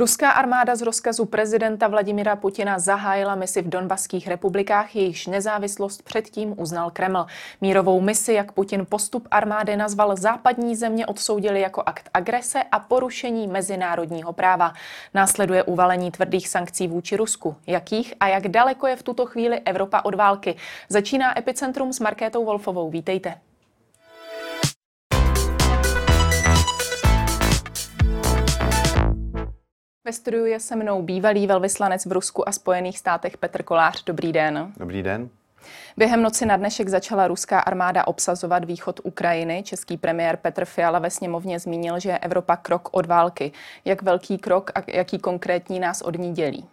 Ruská armáda z rozkazu prezidenta Vladimira Putina zahájila misi v Donbaských republikách, jejichž nezávislost předtím uznal Kreml. Mírovou misi, jak Putin postup armády nazval západní země, odsoudili jako akt agrese a porušení mezinárodního práva. Následuje uvalení tvrdých sankcí vůči Rusku. Jakých a jak daleko je v tuto chvíli Evropa od války? Začíná Epicentrum s Markétou Wolfovou. Vítejte. Ve studiu je se mnou bývalý velvyslanec v Rusku a Spojených státech Petr Kolář. Dobrý den. Dobrý den. Během noci na dnešek začala ruská armáda obsazovat východ Ukrajiny. Český premiér Petr Fiala ve sněmovně zmínil, že je Evropa krok od války. Jak velký krok a jaký konkrétní nás od ní dělí?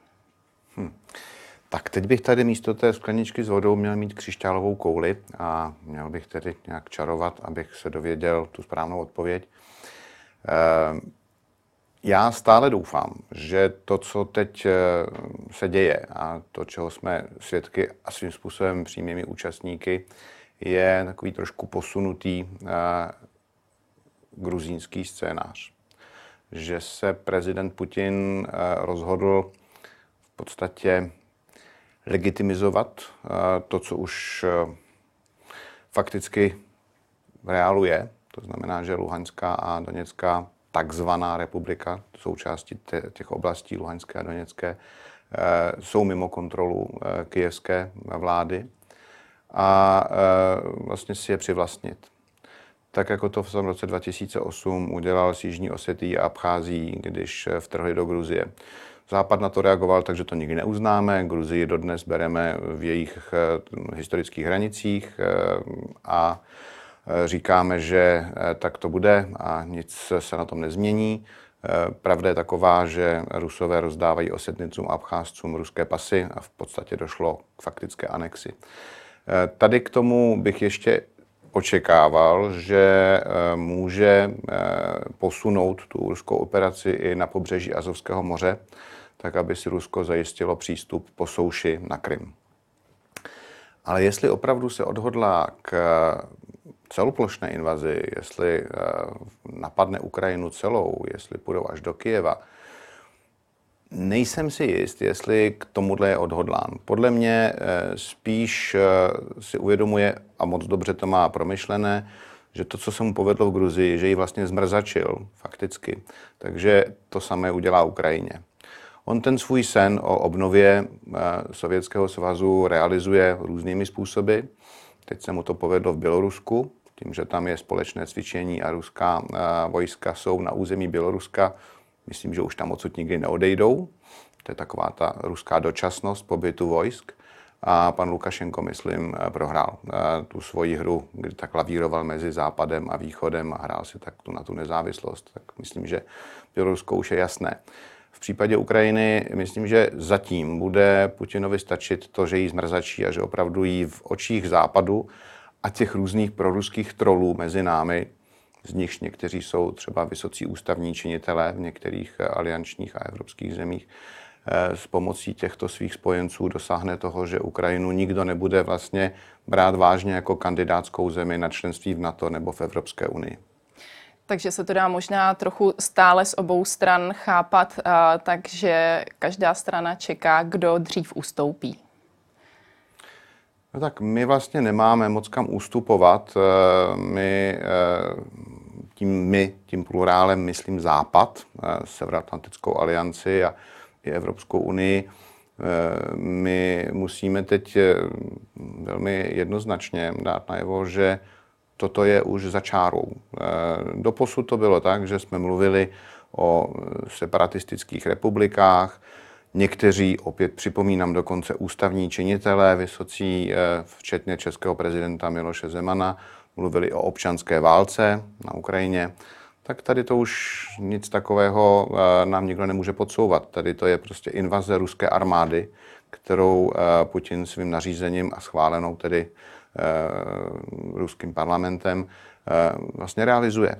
Hm. Tak teď bych tady místo té skleničky s vodou měl mít křišťálovou kouli a měl bych tedy nějak čarovat, abych se dověděl tu správnou odpověď. Ehm, já stále doufám, že to, co teď eh, se děje a to, čeho jsme svědky a svým způsobem přímými účastníky, je takový trošku posunutý uh, gruzínský scénář. Že se prezident Putin uh, rozhodl v podstatě legitimizovat to, co už fakticky v reálu je. To znamená, že Luhanská a Doněcká takzvaná republika, součástí těch oblastí Luhanské a Doněcké, eh, jsou mimo kontrolu eh, kijevské vlády a eh, vlastně si je přivlastnit. Tak jako to v roce 2008 udělal s Jižní Osetí a Abchází, když vtrhli do Gruzie. Západ na to reagoval, takže to nikdy neuznáme. Gruzii dodnes bereme v jejich historických hranicích a říkáme, že eh, tak to bude a nic se na tom nezmění. Eh, pravda je taková, že Rusové rozdávají osetnicům a abcházcům ruské pasy a v podstatě došlo k faktické anexi. Tady k tomu bych ještě očekával, že může posunout tu ruskou operaci i na pobřeží Azovského moře, tak aby si Rusko zajistilo přístup po souši na Krym. Ale jestli opravdu se odhodlá k celoplošné invazi, jestli eh, napadne Ukrajinu celou, jestli půjdou až do Kijeva, nejsem si jist, jestli k tomuhle je odhodlán. Podle mě eh, spíš eh, si uvědomuje, a moc dobře to má promyšlené, že to, co se mu povedlo v Gruzii, že ji vlastně zmrzačil fakticky. Takže to samé udělá Ukrajině. On ten svůj sen o obnově Sovětského svazu realizuje různými způsoby. Teď se mu to povedlo v Bělorusku, tím, že tam je společné cvičení a ruská vojska jsou na území Běloruska. Myslím, že už tam odsud nikdy neodejdou. To je taková ta ruská dočasnost pobytu vojsk. A pan Lukašenko, myslím, prohrál tu svoji hru, kdy tak lavíroval mezi západem a východem a hrál si tak tu na tu nezávislost. Tak myslím, že Bělorusko už je jasné. V případě Ukrajiny myslím, že zatím bude Putinovi stačit to, že jí zmrzačí a že opravdu jí v očích západu a těch různých proruských trolů mezi námi, z nichž někteří jsou třeba vysocí ústavní činitelé v některých eh, aliančních a evropských zemích, eh, s pomocí těchto svých spojenců dosáhne toho, že Ukrajinu nikdo nebude vlastně brát vážně jako kandidátskou zemi na členství v NATO nebo v Evropské unii. Takže se to dá možná trochu stále z obou stran chápat, takže každá strana čeká, kdo dřív ustoupí. No tak my vlastně nemáme moc kam ústupovat. Eh, my eh, tím my, tím plurálem myslím Západ, eh, Severoatlantickou alianci a i Evropskou unii. My musíme teď velmi jednoznačně dát najevo, že toto je už za čárou. Doposud to bylo tak, že jsme mluvili o separatistických republikách, Někteří, opět připomínám dokonce ústavní činitelé, vysocí, eh, včetně českého prezidenta Miloše Zemana, mluvili o občanské válce na Ukrajině, tak tady to už nic takového eh, nám nikdo nemůže podsouvat. Tady to je prostě invaze ruské armády, kterou eh, Putin svým nařízením a schválenou tedy ruským parlamentem vlastně realizuje.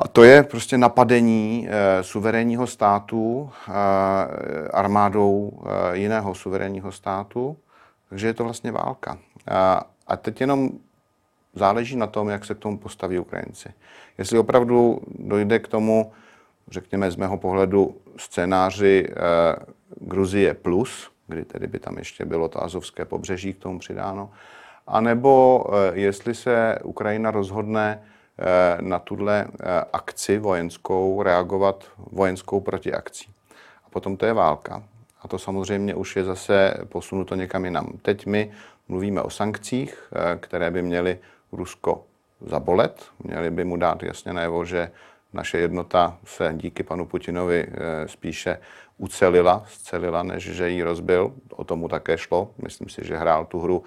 A to je prostě napadení e, suverénního státu e, armádou e, jiného suverénního státu, takže je to vlastně válka. A, a teď jenom záleží na tom, jak se k tomu postaví Ukrajinci. Jestli opravdu dojde k tomu řekněme z mého pohledu, scénáři Gruzie plus, kdy tedy by tam ještě bylo to azovské pobřeží k tomu přidáno, anebo jestli se Ukrajina rozhodne na tuhle akci vojenskou reagovat vojenskou protiakcí. A potom to je válka. A to samozřejmě už je zase posunuto někam jinam. Teď my mluvíme o sankcích, které by měly Rusko zabolet. Měli by mu dát jasně najevo, že naše jednota se díky panu Putinovi eh, spíše ucelila, zcelila, než že ji rozbil. O tomu také šlo. Myslím si, že hrál tu hru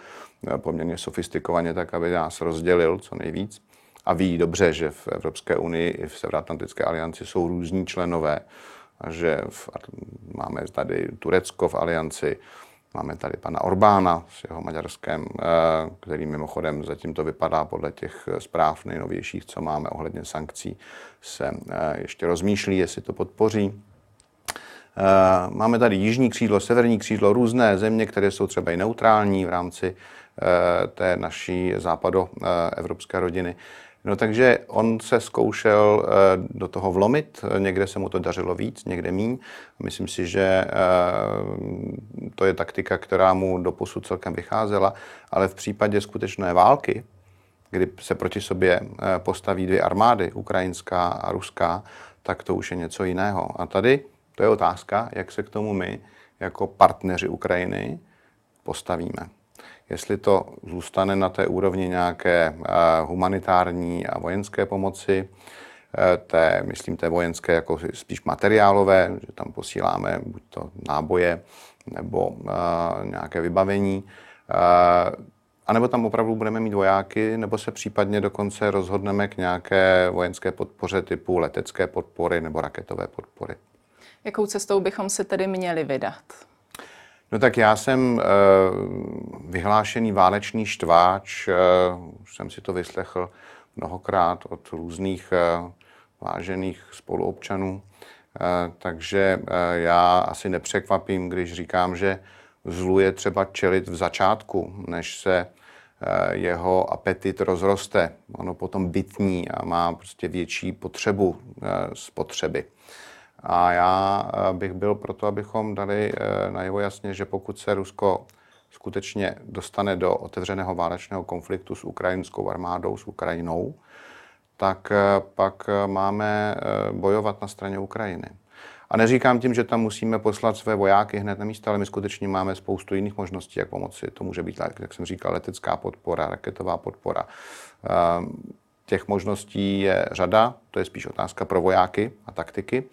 eh, poměrně sofistikovaně tak, aby nás rozdělil co nejvíc. A ví dobře, že v Evropské unii i v Severoatlantické alianci jsou různí členové a že v, máme tady Turecko v alianci, Máme tady pana Orbána s jeho Maďarskem, eh, který mimochodem zatím to vypadá podle těch zpráv nejnovějších, co máme ohledně sankcí, se eh, ještě rozmýšlí, jestli to podpoří. Eh, máme tady jižní křídlo, severní křídlo, různé země, které jsou třeba i neutrální v rámci té naší západoevropské rodiny. No takže on se zkoušel eh, do toho vlomit, někde se mu to dařilo víc, někde míň. Myslím si, že eh, to je taktika, která mu do posud celkem vycházela, ale v případě skutečné války, kdy se proti sobě eh, postaví dvě armády, ukrajinská a ruská, tak to už je něco jiného. A tady to je otázka, jak se k tomu my, jako partneři Ukrajiny, postavíme jestli to zůstane na té úrovni nějaké eh, humanitární a vojenské pomoci, eh, té, myslím, té vojenské jako spíš materiálové, že tam posíláme buď to náboje nebo uh, nějaké vybavení, uh, anebo tam opravdu budeme mít vojáky, nebo se případně dokonce rozhodneme k nějaké vojenské podpoře typu letecké podpory nebo raketové podpory. Jakou cestou bychom se tedy měli vydat? No tak já jsem uh, vyhlášený válečný štváč, uh, už jsem si to vyslechl mnohokrát od různých uh, vážených spoluobčanů, takže já asi nepřekvapím, když říkám, že zlu je třeba čelit v začátku, než se jeho apetit rozroste. Ono potom bytní a má prostě větší potřebu spotřeby. A já eh, bych byl proto, abychom dali eh, najevo jasně, že pokud se Rusko skutečně dostane do otevřeného válečného konfliktu s ukrajinskou armádou, s Ukrajinou, tak eh, pak máme bojovat na straně Ukrajiny. A neříkám tím, že tam musíme poslat své vojáky hned na místo, ale my skutečně máme spoustu jiných možností, jak pomoci. To může být, jak jsem říkal, letecká podpora, raketová podpora. Těch možností je řada, to je spíš otázka pro vojáky a taktiky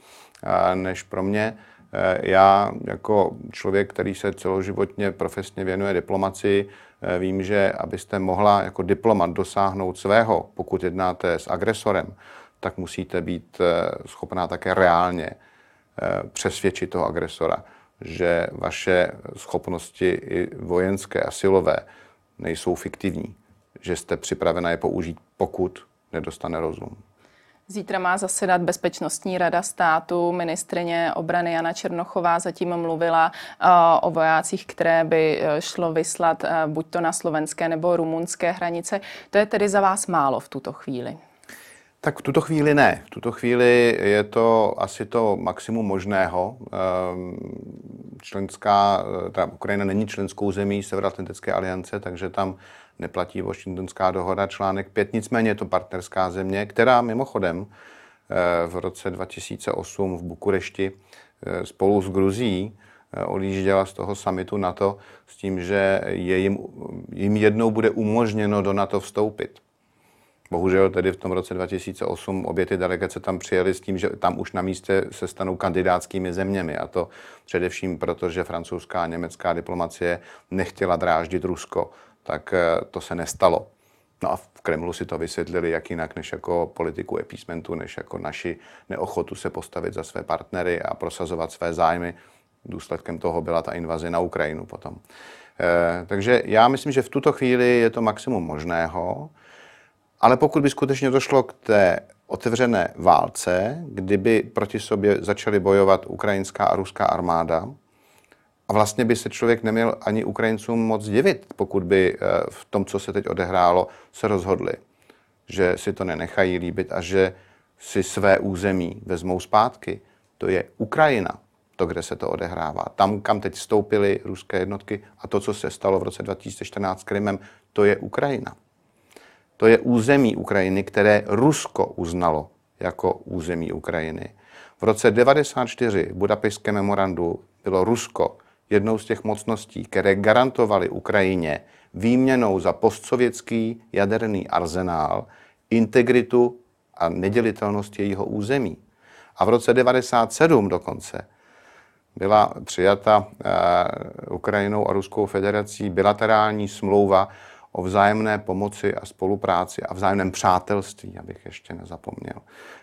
než pro mě. E, já jako člověk, který se celoživotně profesně věnuje diplomaci, e, vím, že abyste mohla jako diplomat dosáhnout svého, pokud jednáte s agresorem, tak musíte být e, schopná také reálně přesvědčit toho agresora, že vaše schopnosti i vojenské a silové nejsou fiktivní, že jste připravena je použít, pokud nedostane rozum. Zítra má zasedat Bezpečnostní rada státu. Ministrině obrany Jana Černochová zatím mluvila uh, o vojácích, které by uh, šlo vyslat uh, buď to na slovenské nebo rumunské hranice. To je tedy za vás málo v tuto chvíli? Tak v tuto chvíli ne. V tuto chvíli je to asi to maximum možného. Ehm, členská, ta Ukrajina není členskou zemí Severoatlantické aliance, takže tam neplatí Washingtonská dohoda článek 5, nicméně je to partnerská země, která mimochodem eh, v roce 2008 v Bukurešti eh, spolu s Gruzí eh, odjížděla z toho samitu NATO s tím, že jim, jim jednou bude umožněno do NATO vstoupit. Bohužel tedy v tom roce 2008 obě ty delegace tam přijeli s tím, že tam už na místě se stanou kandidátskými zeměmi. A to především proto, že francouzská a německá diplomacie nechtěla dráždit Rusko tak eh, to se nestalo. No a v Kremlu si to vysvětlili jak jinak než jako politiku epísmentu, než jako naši neochotu se postavit za své partnery a prosazovat své zájmy. Důsledkem toho byla ta invaze na Ukrajinu potom. E, takže já myslím, že v tuto chvíli je to maximum možného, ale pokud by skutečně došlo k té otevřené válce, kdyby proti sobě začaly bojovat ukrajinská a ruská armáda, a vlastně by se člověk neměl ani Ukrajincům moc divit, pokud by eh, v tom, co se teď odehrálo, se rozhodli, že si to nenechají líbit a že si své území vezmou zpátky. To je Ukrajina, to, kde se to odehrává. Tam, kam teď vstoupily ruské jednotky a to, co se stalo v roce 2014 s Krymem, to je Ukrajina. To je území Ukrajiny, které Rusko uznalo jako území Ukrajiny. V roce 1994 v Budapešském memorandu bylo Rusko jednou z těch mocností, které garantovaly Ukrajině výměnou za postsovětský jaderný arzenál integritu a nedělitelnost jejího území. A v roce 1997 dokonce byla přijata uh, Ukrajinou a Ruskou federací bilaterální smlouva o vzájemné pomoci a spolupráci a vzájemném přátelství, abych ještě nezapomněl,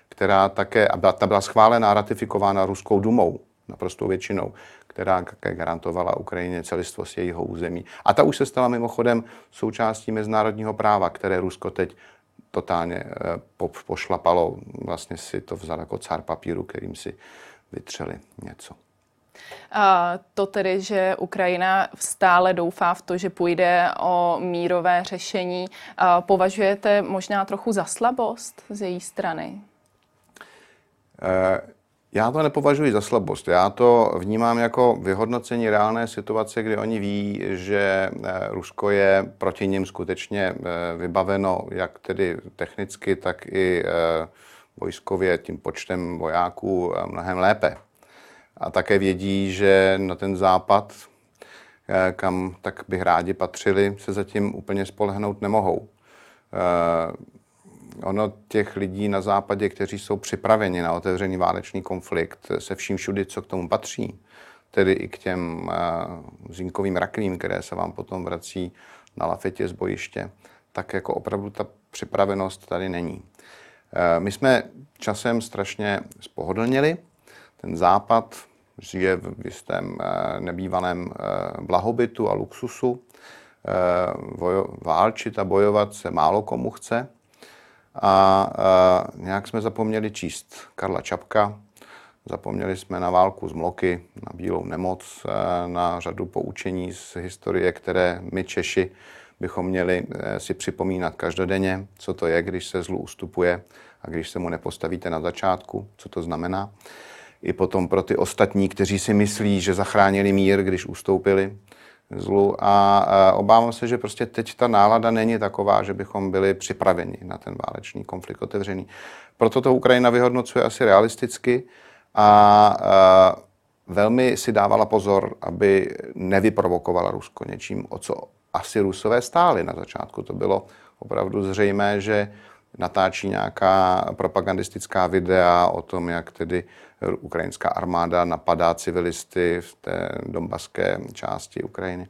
která také, a byla, ta byla schválená, ratifikována Ruskou dumou, naprostou většinou, která také garantovala Ukrajině celistvost jejího území. A ta už se stala mimochodem součástí mezinárodního práva, které Rusko teď totálně eh, pošlapalo. Vlastně si to vzal jako cár papíru, kterým si vytřeli něco. A to tedy, že Ukrajina stále doufá v to, že půjde o mírové řešení, a považujete možná trochu za slabost z její strany? Eh, já to nepovažuji za slabost. Já to vnímám jako vyhodnocení reálné situace, kdy oni ví, že eh, Rusko je proti nim skutečně eh, vybaveno jak tedy technicky, tak i vojskově tím počtem vojáků mnohem lépe a také vědí, že na ten západ, eh, kam tak bych rádi patřili, se zatím úplně spolehnout nemohou. Eh, ono těch lidí na západě, kteří jsou připraveni na otevřený válečný konflikt, se vším všudy, co k tomu patří, tedy i k těm eh, zinkovým rakvím, které se vám potom vrací na lafetě z bojiště, tak jako opravdu ta připravenost tady není. My jsme časem strašně spohodlnili, ten západ žije v jistém eh, nebývalém eh, blahobytu a luxusu. Eh, válčit a bojovat se málo komu chce. A nějak jsme zapomněli číst Karla Čapka, zapomněli jsme na válku z Mloky, na bílou nemoc, na řadu poučení z historie, které my Češi bychom měli si připomínat každodenně, co to je, když se zlu ustupuje a když se mu nepostavíte na začátku, co to znamená i potom pro ty ostatní, kteří si myslí, že zachránili mír, když ustoupili zlu. A, obávám se, že prostě teď ta nálada není taková, že bychom byli připraveni na ten válečný konflikt otevřený. Proto to Ukrajina vyhodnocuje asi realisticky a, velmi si dávala pozor, aby nevyprovokovala Rusko něčím, o co asi Rusové stáli na začátku. To bylo opravdu zřejmé, že natáčí nějaká propagandistická videa o tom, jak tedy ukrajinská armáda napadá civilisty v té dombaské části Ukrajiny.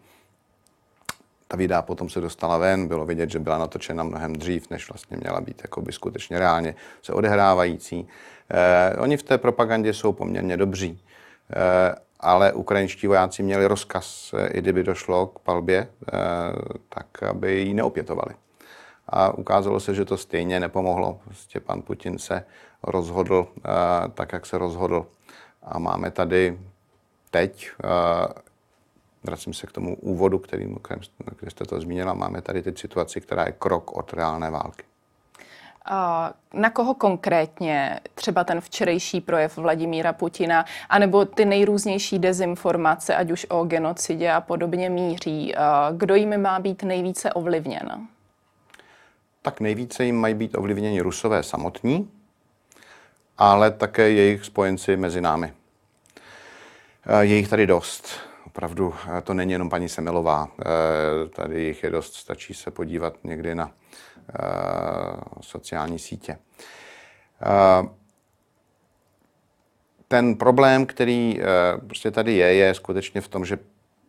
Ta videa potom se dostala ven, bylo vidět, že byla natočena mnohem dřív, než vlastně měla být jakoby skutečně reálně se odehrávající. Eh, oni v té propagandě jsou poměrně dobří, eh, ale ukrajinští vojáci měli rozkaz, eh, i kdyby došlo k palbě, eh, tak aby ji neopětovali a ukázalo se, že to stejně nepomohlo. Prostě pan Putin se rozhodl uh, tak, jak se rozhodl. A máme tady teď, uh, vracím se k tomu úvodu, který, který jste to zmínila, máme tady teď situaci, která je krok od reálné války. Na koho konkrétně třeba ten včerejší projev Vladimíra Putina, anebo ty nejrůznější dezinformace, ať už o genocidě a podobně míří? Kdo jimi má být nejvíce ovlivněn? tak nejvíce jim mají být ovlivněni Rusové samotní, ale také jejich spojenci mezi námi. Eh, je jich tady dost. Opravdu eh, to není jenom paní Semelová. Eh, tady jich je dost, stačí se podívat někdy na sociální sítě. Ten problém, který prostě tady je, je skutečně v tom, že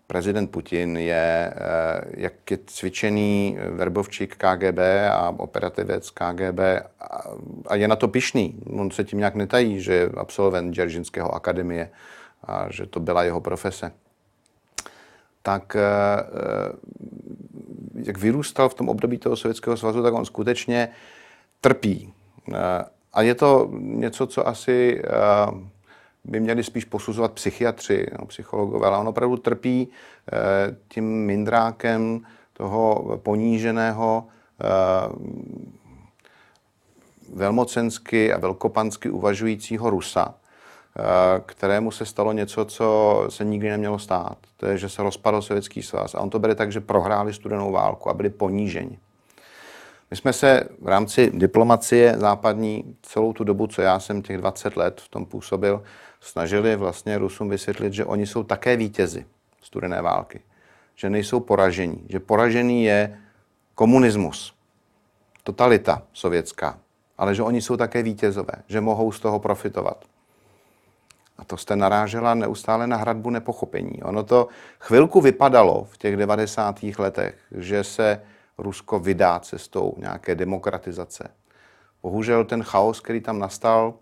prezident Putin je, eh, jak je cvičený verbovčík KGB a operativec KGB a je na to pišný. On se tím nějak netají, že je absolvent Dzeržinského akademie a že to byla jeho profese. Tak eh, eh, jak vyrůstal v tom období toho Sovětského svazu, tak on skutečně trpí. A je to něco, co asi by měli spíš posuzovat psychiatři, no, psychologové, ale on opravdu trpí eh, tím mindrákem toho poníženého, eh, velmocensky a velkopansky uvažujícího Rusa, Eh, kterému se stalo něco, co se nikdy nemělo stát. To je, že se rozpadl Sovětský svaz. A on to bere tak, že prohráli studenou válku a byli poníženi. My jsme se v rámci diplomacie západní celou tu dobu, co já jsem těch 20 let v tom působil, snažili vlastně Rusům vysvětlit, že oni jsou také vítězi studené války. Že nejsou poražení. Že poražený je komunismus, totalita sovětská. Ale že oni jsou také vítězové, že mohou z toho profitovat. A to jste narážela neustále na hradbu nepochopení. Ono to chvilku vypadalo v těch 90. letech, že se Rusko vydá cestou nějaké demokratizace. Bohužel ten chaos, který tam nastal,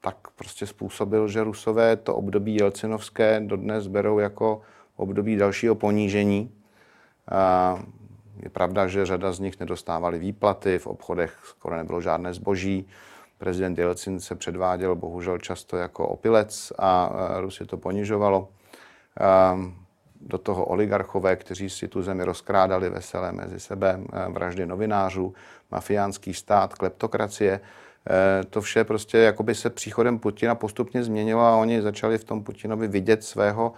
tak prostě způsobil, že Rusové to období Jelcinovské dodnes berou jako období dalšího ponížení. Eh, je pravda, že řada z nich nedostávali výplaty, v obchodech skoro nebylo žádné zboží. Prezident Jelcin se předváděl bohužel často jako opilec a Rusy to ponižovalo. Do toho oligarchové, kteří si tu zemi rozkrádali veselé mezi sebe, vraždy novinářů, mafiánský stát, kleptokracie, to vše prostě jakoby se příchodem Putina postupně změnilo a oni začali v tom Putinovi vidět svého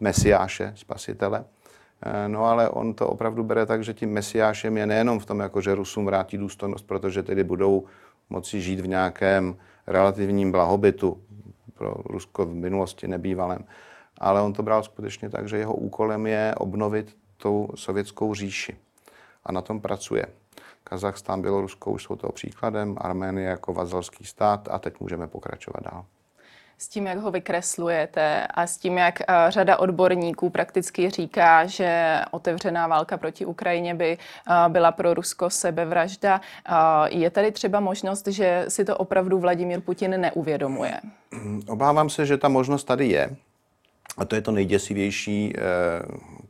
mesiáše, spasitele. E, no ale on to opravdu bere tak, že tím mesiášem je nejenom v tom, jako že Rusům vrátí důstojnost, protože tedy budou moci žít v nějakém relativním blahobytu, pro Rusko v minulosti nebývalém. Ale on to bral skutečně tak, že jeho úkolem je obnovit tou sovětskou říši. A na tom pracuje. Kazachstán, Bělorusko už jsou toho příkladem, Arménie jako vazalský stát a teď můžeme pokračovat dál s tím, jak ho vykreslujete a s tím, jak eh, řada odborníků prakticky říká, že otevřená válka proti Ukrajině by eh, byla pro Rusko sebevražda. Eh, je tady třeba možnost, že si to opravdu Vladimír Putin neuvědomuje? Obávám se, že ta možnost tady je. A to je to nejděsivější,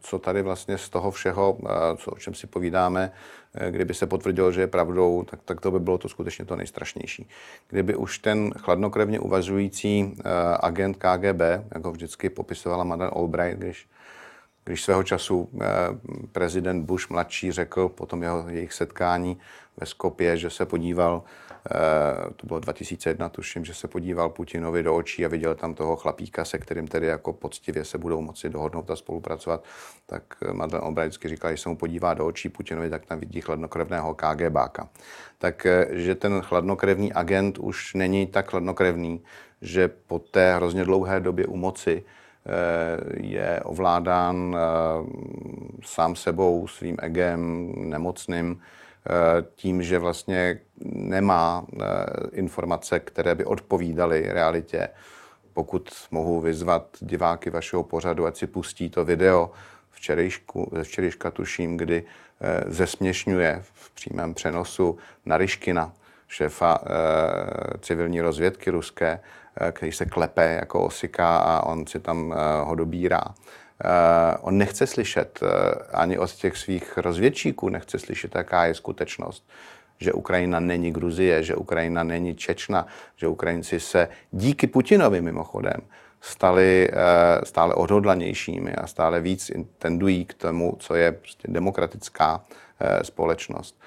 co tady vlastně z toho všeho, co, o čem si povídáme, Eh, kdyby se potvrdilo, že je pravdou, tak, tak to by bylo to skutečně to nejstrašnější. Kdyby už ten chladnokrevně uvažující agent KGB, jako vždycky popisovala Madeleine Albright, když, když svého času prezident Bush mladší řekl po tom jeho, jejich setkání ve Skopě, že se podíval Eh, to bylo 2001, tuším, že se podíval Putinovi do očí a viděl tam toho chlapíka, se kterým tedy jako poctivě se budou moci dohodnout a spolupracovat, tak eh, Madeleine Albright vždycky říkal, že se mu podívá do očí Putinovi, tak tam vidí chladnokrevného KGBáka. Tak, eh, ten chladnokrevný agent už není tak chladnokrevný, že po té hrozně dlouhé době u moci je ovládán sám sebou, svým egem, nemocným, Eh, tím, že vlastně nemá eh, informace, které by odpovídaly realitě. Pokud mohu vyzvat diváky vašeho pořadu, ať si pustí to video včerejšku, ze včerejška tuším, kdy eh, zesměšňuje v přímém přenosu Naryškina, šéfa civilní rozvědky ruské, který se klepe jako osika a on si tam ho dobírá. Uh, on nechce slyšet uh, ani od těch svých rozvědčíků, nechce slyšet, jaká je skutečnost, že Ukrajina není Gruzie, že Ukrajina není Čečna, že Ukrajinci se díky Putinovi mimochodem stali uh, stále odhodlanějšími a stále víc tendují k tomu, co je prostě demokratická společnost.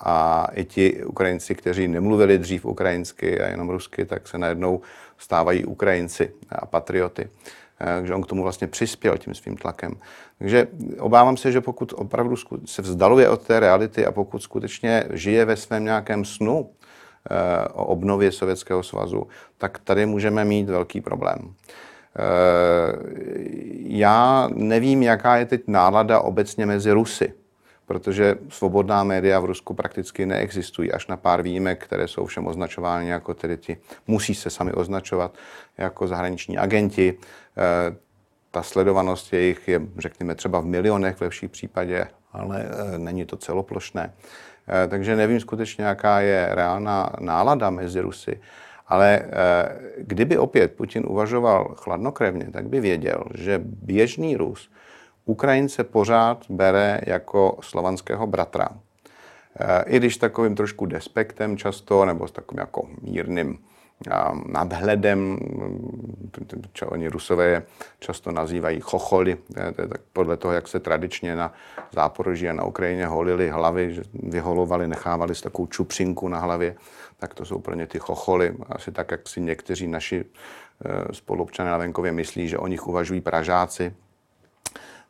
A i ti Ukrajinci, kteří nemluvili dřív ukrajinsky a jenom rusky, tak se najednou stávají Ukrajinci a patrioty. Eh, že on k tomu vlastně přispěl tím svým tlakem. Takže obávám se, že pokud opravdu se vzdaluje od té reality a pokud skutečně žije ve svém nějakém snu eh, o obnově Sovětského svazu, tak tady můžeme mít velký problém. Eh, já nevím, jaká je teď nálada obecně mezi Rusy protože svobodná média v Rusku prakticky neexistují, až na pár výjimek, které jsou všem označovány jako tedy ti, musí se sami označovat jako zahraniční agenti. E, ta sledovanost jejich je, řekněme, třeba v milionech v lepším případě, ale e, není to celoplošné. E, takže nevím skutečně, jaká je reálná nálada mezi Rusy. Ale kdyby opět Putin uvažoval chladnokrevně, tak by věděl, že běžný Rus Ukrajince pořád bere jako slovanského bratra. E, I když takovým trošku despektem často, nebo s takovým jako mírným nadhledem, oni rusové je často nazývají chocholy, tak podle toho, jak se tradičně na záporoží a na Ukrajině holili hlavy, vyholovali, nechávali si takovou čupřinku na hlavě, tak to jsou pro ně ty chocholy. Asi tak, jak si někteří naši e, spolupčané na venkově myslí, že o nich uvažují Pražáci,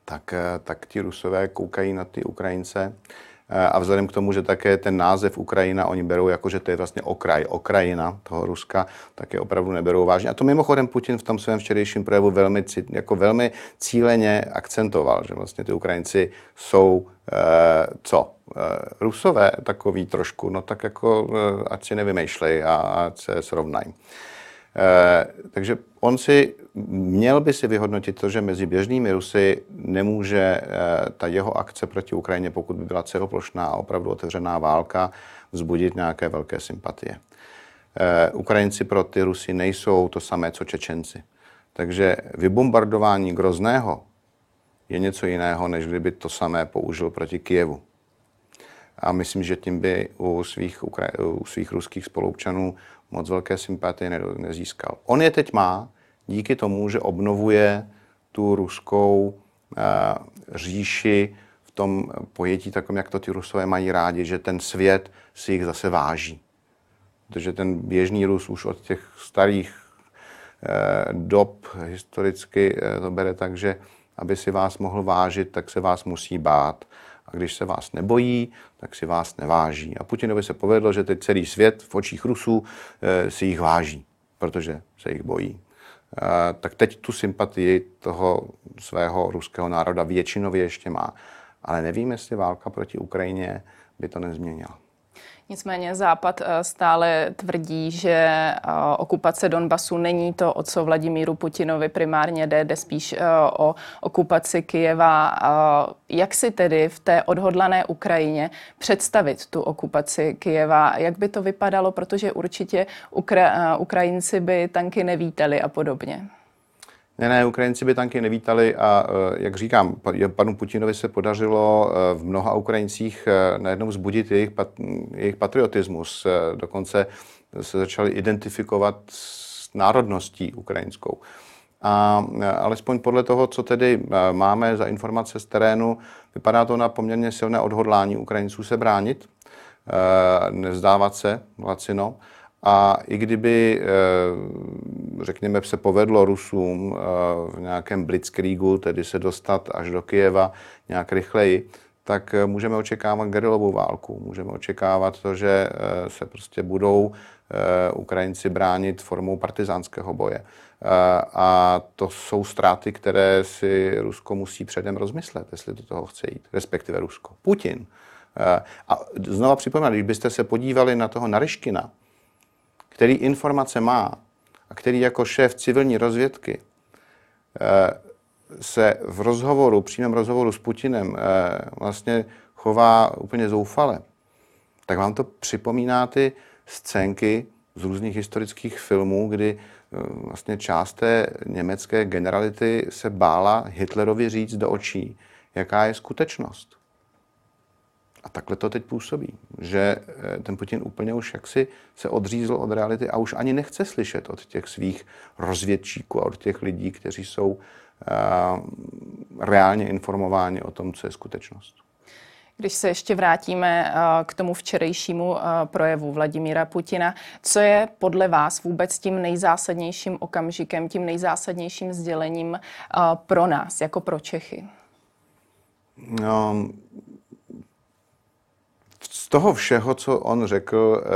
tak, e, tak ti rusové koukají na ty Ukrajince Eh, a vzhledem k tomu, že také ten název Ukrajina oni berou jako, že to je vlastně okraj, okrajina toho Ruska, tak je opravdu neberou vážně. A to mimochodem Putin v tom svém včerejším projevu velmi, jako velmi cíleně akcentoval, že vlastně ty Ukrajinci jsou eh, co? Eh, Rusové takový trošku, no tak jako eh, ať si nevymýšlej a ať se srovnají. Eh, takže on si měl by si vyhodnotit to, že mezi běžnými Rusy nemůže eh, ta jeho akce proti Ukrajině, pokud by byla celoplošná a opravdu otevřená válka, vzbudit nějaké velké sympatie. Eh, Ukrajinci pro ty Rusy nejsou to samé, co Čečenci. Takže vybombardování Grozného je něco jiného, než kdyby to samé použil proti Kijevu. A myslím, že tím by u svých, u svých ruských spolupčanů moc velké sympatie nezískal. On je teď má díky tomu, že obnovuje tu ruskou uh, říši v tom pojetí takovém, jak to ty rusové mají rádi, že ten svět si jich zase váží. Protože ten běžný Rus už od těch starých uh, dob historicky uh, to bere tak, že aby si vás mohl vážit, tak se vás musí bát. Když se vás nebojí, tak si vás neváží. A Putinovi se povedlo, že teď celý svět v očích Rusů e, si jich váží, protože se jich bojí. E, tak teď tu sympatii toho svého ruského národa většinově ještě má. Ale nevím, jestli válka proti Ukrajině by to nezměnila. Nicméně Západ eh, stále tvrdí, že eh, okupace Donbasu není to, o co Vladimíru Putinovi primárně jde, jde spíš eh, o okupaci Kijeva. Jak si tedy v té odhodlané Ukrajině představit tu okupaci Kijeva? Jak by to vypadalo, protože určitě Ukra- Ukrajinci by tanky nevítali a podobně? Ne, ne, Ukrajinci by tanky nevítali a jak říkám, panu Putinovi se podařilo v mnoha Ukrajincích najednou vzbudit jejich, pat, jejich patriotismus. Dokonce se začali identifikovat s národností ukrajinskou. A alespoň podle toho, co tedy máme za informace z terénu, vypadá to na poměrně silné odhodlání Ukrajinců se bránit, nezdávat se lacino. A i kdyby, eh, řekněme, se povedlo Rusům eh, v nějakém blitzkriegu, tedy se dostat až do Kijeva nějak rychleji, tak eh, můžeme očekávat gerilovou válku. Můžeme očekávat to, že se prostě budou Ukrajinci bránit formou partizánského boje. A to jsou ztráty, které si Rusko musí předem rozmyslet, jestli do toho chce jít, respektive Rusko. Putin. A znova připomínám, když byste se podívali na toho Naryškina, který informace má a který jako šéf civilní rozvědky eh, se v rozhovoru, přímém rozhovoru s Putinem eh, vlastně chová úplně zoufale, tak vám to připomíná ty scénky z různých historických filmů, kdy eh, vlastně část té německé generality se bála Hitlerovi říct do očí, jaká je skutečnost. A takhle to teď působí, že eh, ten Putin úplně už jaksi se odřízl od reality a už ani nechce slyšet od těch svých rozvědčíků a od těch lidí, kteří jsou uh, reálně informováni o tom, co je skutečnost. Když se ještě vrátíme eh, k tomu včerejšímu projevu Vladimíra Putina, co je podle vás vůbec tím nejzásadnějším okamžikem, tím nejzásadnějším sdělením pro nás, jako pro Čechy? No, toho všeho, co on řekl, eh,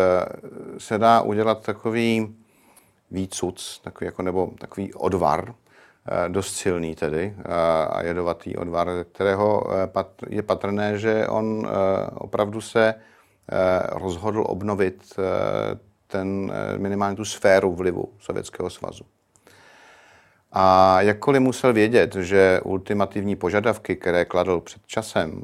se dá udělat takový výcuc, takový jako, nebo takový odvar, eh, dost silný tedy eh, a jedovatý odvar, kterého je patrné, že on opravdu se rozhodl obnovit ten minimálně tu sféru vlivu Sovětského svazu. A jakkoliv musel vědět, že ultimativní požadavky, které kladl před časem,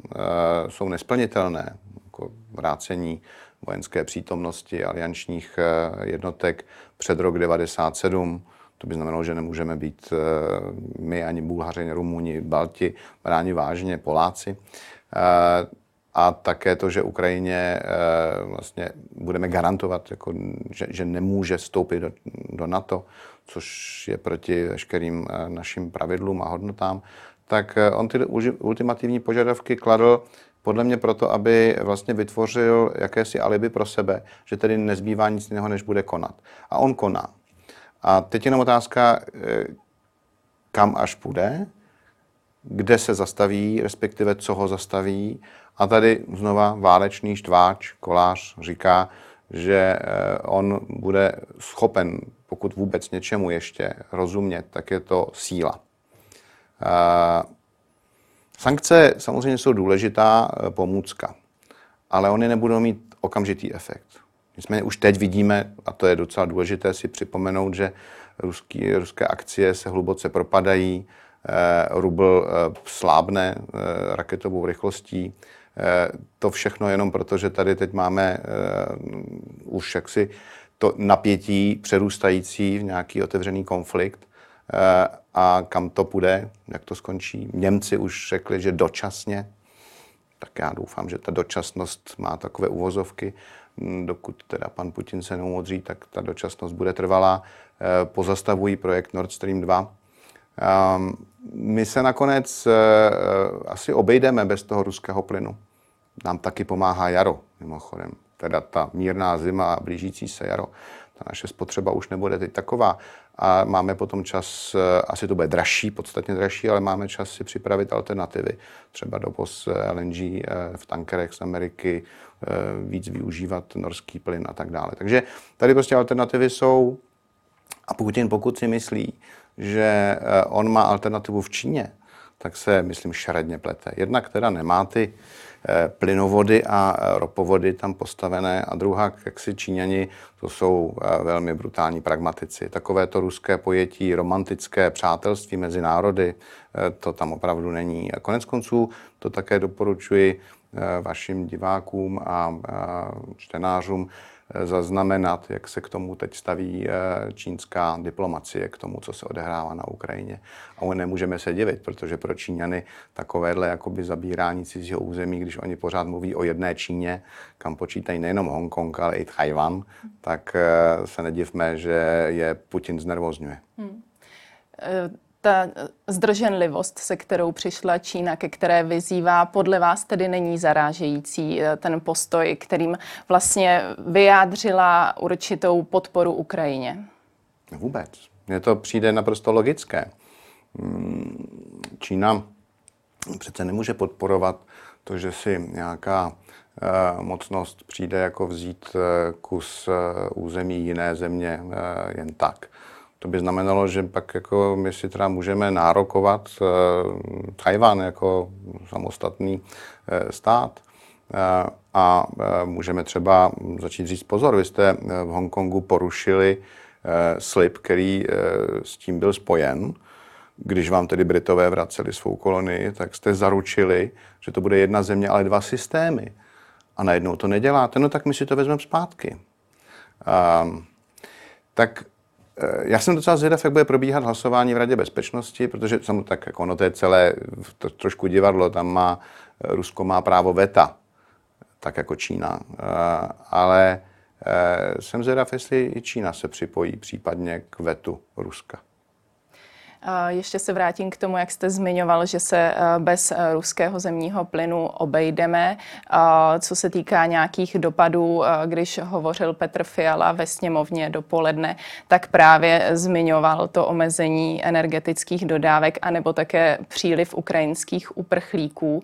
jsou nesplnitelné, jako vrácení vojenské přítomnosti aliančních eh, jednotek před rok 97. To by znamenalo, že nemůžeme být eh, my, ani Bulhaři, ani Rumuni, Balti, bráni vážně, Poláci. Eh, a také to, že Ukrajině vlastně budeme garantovat, jako, že, že nemůže vstoupit do, do NATO, což je proti veškerým našim pravidlům a hodnotám, tak on ty ultimativní požadavky kladl podle mě proto, aby vlastně vytvořil jakési alibi pro sebe, že tedy nezbývá nic jiného, než bude konat. A on koná. A teď jenom otázka, eh, kam až půjde, kde se zastaví, respektive co ho zastaví. A tady znova válečný štváč, kolář říká, že eh, on bude schopen, pokud vůbec něčemu ještě rozumět, tak je to síla. Sankce samozřejmě jsou důležitá eh, pomůcka, ale oni nebudou mít okamžitý efekt. Nicméně už teď vidíme, a to je docela důležité si připomenout, že ruský, ruské akcie se hluboce propadají, eh, rubl eh, slábne raketovou rychlostí. To všechno jenom proto, že tady teď máme už jaksi to napětí přerůstající v nějaký otevřený konflikt a kam to půjde, jak to skončí. Němci už řekli, že dočasně, tak já doufám, že ta dočasnost má takové uvozovky, hm, dokud teda pan Putin se neumodří, tak ta dočasnost bude trvalá. Eh, pozastavují projekt Nord Stream 2. Ehm, my se nakonec eh, asi obejdeme bez toho ruského plynu. Nám taky pomáhá jaro, mimochodem. Teda ta mírná zima a blížící se jaro ta naše spotřeba už nebude teď taková. A máme potom čas, eh, asi to bude dražší, podstatně dražší, ale máme čas si připravit alternativy. Třeba dovoz eh, LNG eh, v tankerech z Ameriky, víc využívat norský plyn a tak dále. Takže tady prostě alternativy jsou. A Putin, pokud si myslí, že on má alternativu v Číně, tak se, myslím, šaredně plete. Jednak teda nemá ty Eh, plynovody a eh, ropovody tam postavené a druhá, jak si Číňani, to jsou eh, velmi brutální pragmatici. Takové to ruské pojetí, romantické přátelství mezi národy, to tam opravdu není. A konec konců to také doporučuji vašim divákům a čtenářům, zaznamenat, jak se k tomu teď staví eh, čínská diplomacie, k tomu, co se odehrává na Ukrajině. A nemůžeme se divit, protože pro Číňany takovéhle jakoby zabírání cizího území, když oni pořád mluví o jedné Číně, kam počítají nejenom Hongkong, ale i Tchajvan, tak eh, se nedivme, že je Putin znervozňuje. Hmm ta zdrženlivost, se kterou přišla Čína, ke které vyzývá, podle vás tedy není zarážející eh, ten postoj, kterým vlastně vyjádřila určitou podporu Ukrajině? Vůbec. Mně to přijde naprosto logické. Hmm, Čína přece nemůže podporovat to, že si nějaká eh, mocnost přijde jako vzít eh, kus území jiné země jen tak. To by znamenalo, že pak jako my si teda můžeme nárokovat uh, Tajvan jako samostatný uh, stát. Uh, a uh, můžeme třeba začít říct pozor, vy jste v Hongkongu porušili uh, slib, který uh, s tím byl spojen. Když vám tedy Britové vraceli svou kolonii, tak jste zaručili, že to bude jedna země, ale dva systémy. A najednou to neděláte, no tak my si to vezmeme zpátky. Uh, tak Eh, já jsem docela zvědav, jak bude probíhat hlasování v Radě bezpečnosti, protože samozřejmě tak jako ono to je celé to, trošku divadlo, tam má eh, Rusko má právo veta, tak jako Čína. Eh, ale jsem zvědav, jestli i Čína se připojí případně k vetu Ruska. Ještě se vrátím k tomu, jak jste zmiňoval, že se eh, bez eh, ruského zemního plynu obejdeme. Co se týká nějakých dopadů, eh, když hovořil Petr Fiala ve sněmovně dopoledne, tak právě zmiňoval to omezení energetických dodávek anebo také příliv ukrajinských uprchlíků.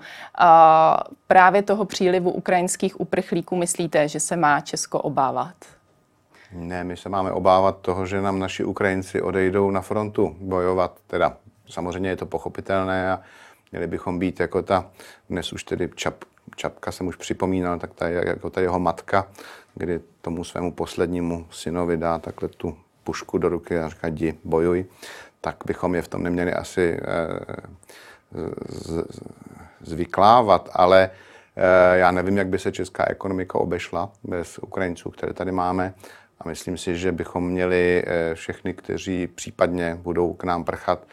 Právě toho přílivu ukrajinských uprchlíků myslíte, že se má Česko obávat? Ne, my se máme obávat toho, že nám naši Ukrajinci odejdou na frontu bojovat. Teda samozřejmě je to pochopitelné a měli bychom být jako ta, dnes už tedy čap, Čapka jsem už připomínal, tak ta, jako ta jeho matka, kdy tomu svému poslednímu synovi dá takhle tu pušku do ruky a říká, jdi, bojuj, tak bychom je v tom neměli asi eh, z, zvyklávat, ale eh, já nevím, jak by se česká ekonomika obešla bez Ukrajinců, které tady máme. A myslím si, že bychom měli eh, všechny, kteří případně budou k nám prchat,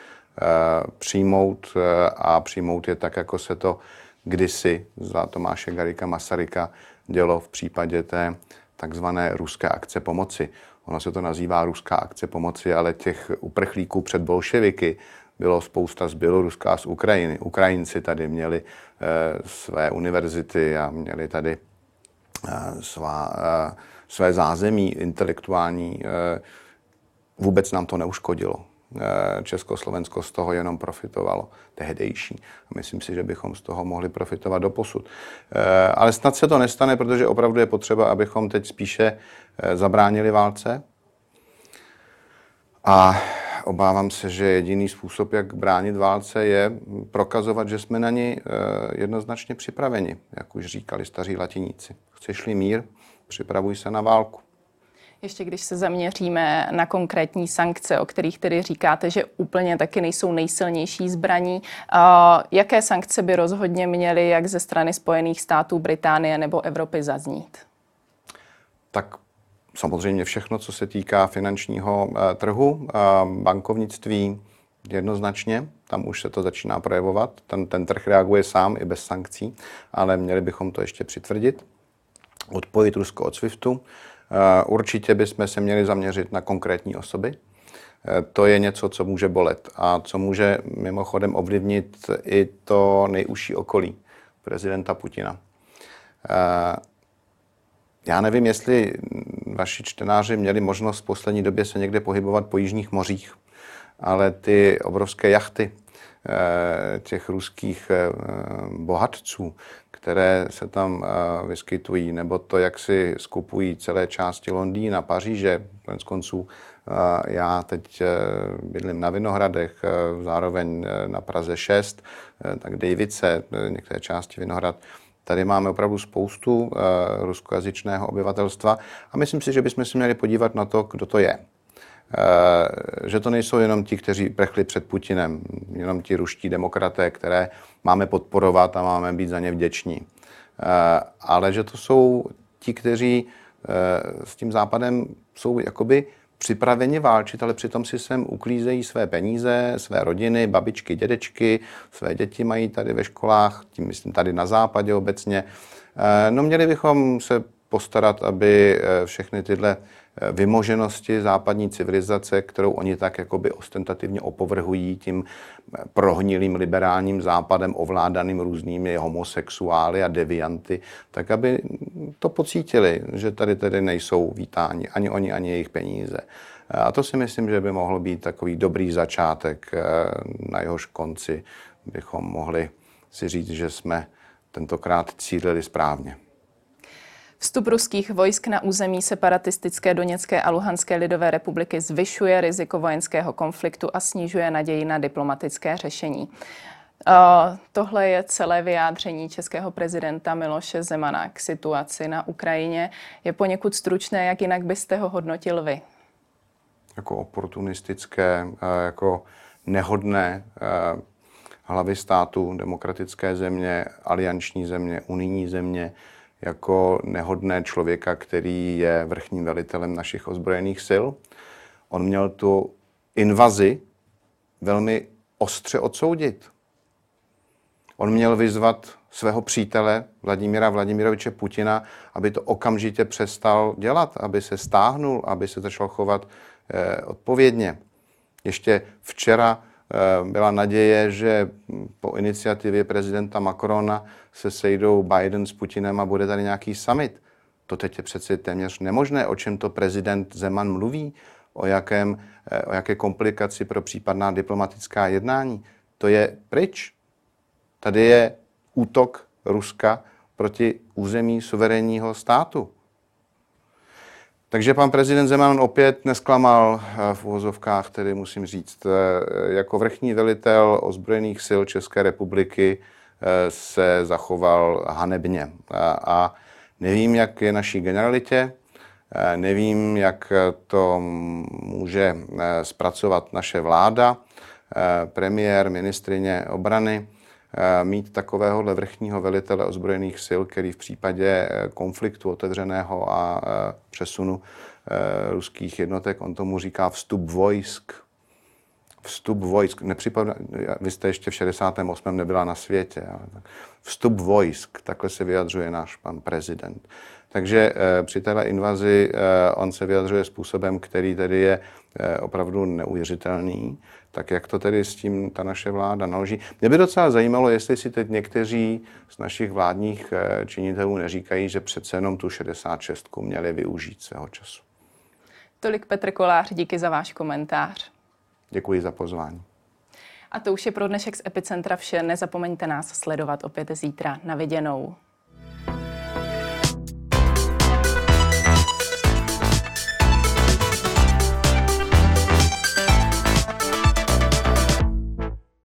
přijmout a přijmout je tak, jako se to kdysi za Tomáše Garika Masaryka dělo v případě té takzvané ruské akce pomoci. Ono se to nazývá ruská akce pomoci, ale těch uprchlíků před bolševiky bylo spousta z Běloruska a z Ukrajiny. Ukrajinci tady měli e, své univerzity a měli tady e, svá, e, své zázemí intelektuální. E, vůbec nám to neuškodilo. Československo z toho jenom profitovalo tehdejší. Myslím si, že bychom z toho mohli profitovat do posud. Ale snad se to nestane, protože opravdu je potřeba, abychom teď spíše zabránili válce. A obávám se, že jediný způsob, jak bránit válce, je prokazovat, že jsme na ní jednoznačně připraveni, jak už říkali staří latiníci. Chceš-li mír, připravuj se na válku. Ještě když se zaměříme na konkrétní sankce, o kterých tedy říkáte, že úplně taky nejsou nejsilnější zbraní, jaké sankce by rozhodně měly jak ze strany Spojených států, Británie nebo Evropy zaznít? Tak samozřejmě všechno, co se týká finančního eh, trhu, bankovnictví, jednoznačně, tam už se to začíná projevovat. Ten, ten trh reaguje sám i bez sankcí, ale měli bychom to ještě přitvrdit. Odpojit Rusko od SWIFTu. Eh, určitě bychom se měli zaměřit na konkrétní osoby. Eh, to je něco, co může bolet a co může mimochodem ovlivnit i to nejužší okolí prezidenta Putina. Eh, já nevím, jestli vaši čtenáři měli možnost v poslední době se někde pohybovat po jižních mořích, ale ty obrovské jachty těch ruských bohatců, které se tam eh, vyskytují, nebo to, jak si skupují celé části Londýna, Paříže, konec konců eh, já teď eh, bydlím na Vinohradech, zároveň na Praze 6, tak Davice, některé části Vinohrad. Tady máme opravdu spoustu ruskojazyčného obyvatelstva a myslím si, že bychom si měli podívat na to, kdo to je. Že to nejsou jenom ti, kteří prechli před Putinem, jenom ti ruští demokraté, které máme podporovat a máme být za ně vděční. Eh, ale že to jsou ti, kteří eh, s tím západem jsou jakoby připraveni válčit, ale přitom si sem uklízejí své peníze, své rodiny, babičky, dědečky, své děti mají tady ve školách, tím myslím tady na západě obecně. Eh, no měli bychom se postarat, aby všechny tyhle vymoženosti západní civilizace, kterou oni tak jakoby ostentativně opovrhují tím prohnilým liberálním západem ovládaným různými homosexuály a devianty, tak aby to pocítili, že tady tedy nejsou vítáni ani oni, ani jejich peníze. A to si myslím, že by mohl být takový dobrý začátek, eh, na jehož konci bychom mohli si říct, že jsme tentokrát cílili správně. Vstup ruských vojsk na území separatistické Doněcké a Luhanské lidové republiky zvyšuje riziko vojenského konfliktu a snižuje naději na diplomatické řešení. Uh, tohle je celé vyjádření českého prezidenta Miloše Zemana k situaci na Ukrajině. Je poněkud stručné, jak jinak byste ho hodnotil vy? Jako oportunistické, jako nehodné hlavy státu, demokratické země, alianční země, unijní země, jako nehodné člověka, který je vrchním velitelem našich ozbrojených sil. On měl tu invazi velmi ostře odsoudit. On měl vyzvat svého přítele Vladimíra Vladimiroviče Putina, aby to okamžitě přestal dělat, aby se stáhnul, aby se začal chovat eh, odpovědně. Ještě včera byla naděje, že po iniciativě prezidenta Macrona se sejdou Biden s Putinem a bude tady nějaký summit. To teď je přece téměř nemožné, o čem to prezident Zeman mluví, o, jakém, eh, o jaké komplikaci pro případná diplomatická jednání. To je pryč. Tady je útok Ruska proti území suverénního státu. Takže pan prezident Zeman opět nesklamal eh, v uvozovkách, tedy musím říct, eh, jako vrchní velitel ozbrojených sil České republiky eh, se zachoval hanebně. A nevím, jak je naší generalitě, nevím, jak to může zpracovat naše vláda, premiér, ministrině obrany, mít takovéhohle vrchního velitele ozbrojených sil, který v případě eh, konfliktu otevřeného a eh, přesunu ruských jednotek, on tomu říká vstup vojsk. vstup vojsk, nepřipadá, vy jste ještě v 68. nebyla na světě, ale tak, vstup vojsk, takhle se vyjadřuje náš pan prezident. Takže eh, při téhle invazi eh, on se vyjadřuje způsobem, který tedy je eh, opravdu neuvěřitelný. Tak jak to tedy s tím ta naše vláda naloží? Mě by docela zajímalo, jestli si teď někteří z našich vládních eh, činitelů neříkají, že přece jenom tu 66 měli využít svého času. Tolik Petr Kolář, díky za váš komentář. Děkuji za pozvání. A to už je pro dnešek z Epicentra vše. Nezapomeňte nás sledovat opět zítra na viděnou.